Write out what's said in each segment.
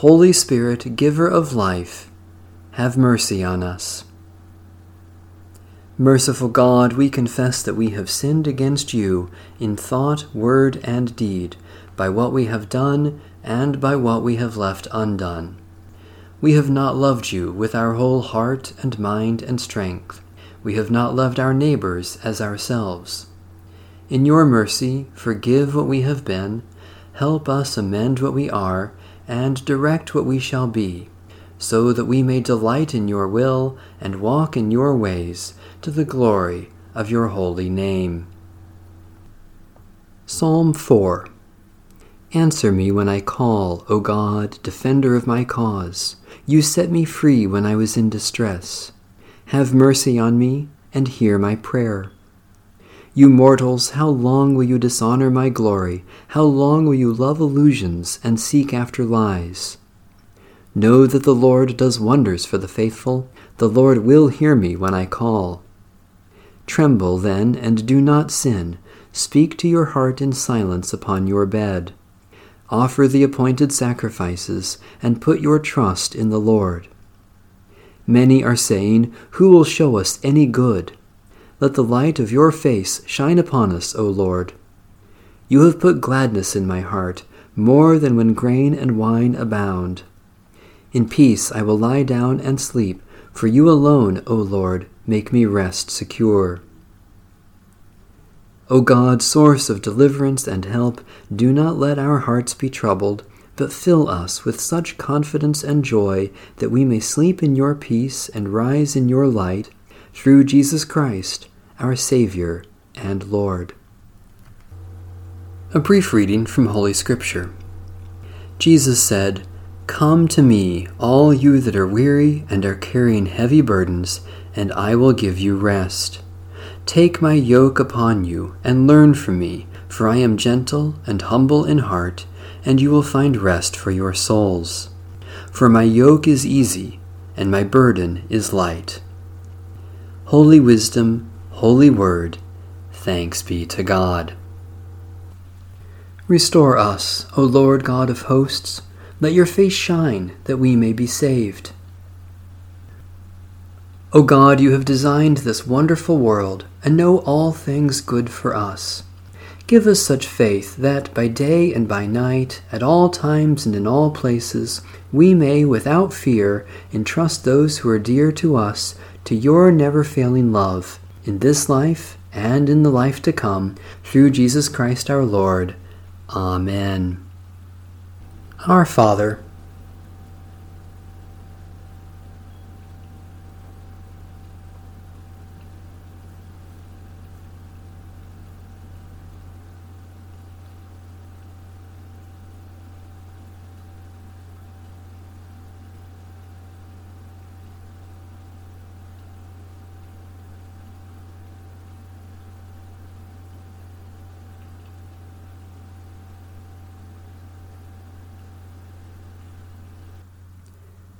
Holy Spirit, giver of life, have mercy on us. Merciful God, we confess that we have sinned against you in thought, word, and deed, by what we have done and by what we have left undone. We have not loved you with our whole heart and mind and strength. We have not loved our neighbors as ourselves. In your mercy, forgive what we have been, help us amend what we are, and direct what we shall be, so that we may delight in your will and walk in your ways to the glory of your holy name. Psalm 4 Answer me when I call, O God, defender of my cause. You set me free when I was in distress. Have mercy on me and hear my prayer. You mortals, how long will you dishonor my glory? How long will you love illusions and seek after lies? Know that the Lord does wonders for the faithful. The Lord will hear me when I call. Tremble then, and do not sin. Speak to your heart in silence upon your bed. Offer the appointed sacrifices, and put your trust in the Lord. Many are saying, Who will show us any good? Let the light of your face shine upon us, O Lord. You have put gladness in my heart, more than when grain and wine abound. In peace I will lie down and sleep, for you alone, O Lord, make me rest secure. O God, source of deliverance and help, do not let our hearts be troubled, but fill us with such confidence and joy that we may sleep in your peace and rise in your light through Jesus Christ, our Savior and Lord. A brief reading from Holy Scripture. Jesus said, Come to me, all you that are weary and are carrying heavy burdens, and I will give you rest. Take my yoke upon you and learn from me, for I am gentle and humble in heart, and you will find rest for your souls. For my yoke is easy, and my burden is light. Holy Wisdom, Holy Word, thanks be to God. Restore us, O Lord God of hosts. Let your face shine, that we may be saved. O God, you have designed this wonderful world and know all things good for us. Give us such faith that by day and by night, at all times and in all places, we may, without fear, entrust those who are dear to us to your never failing love, in this life and in the life to come, through Jesus Christ our Lord. Amen. Our Father,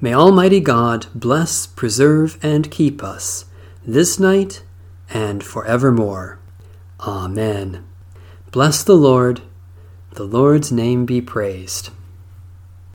May Almighty God bless, preserve, and keep us this night and forevermore. Amen. Bless the Lord. The Lord's name be praised.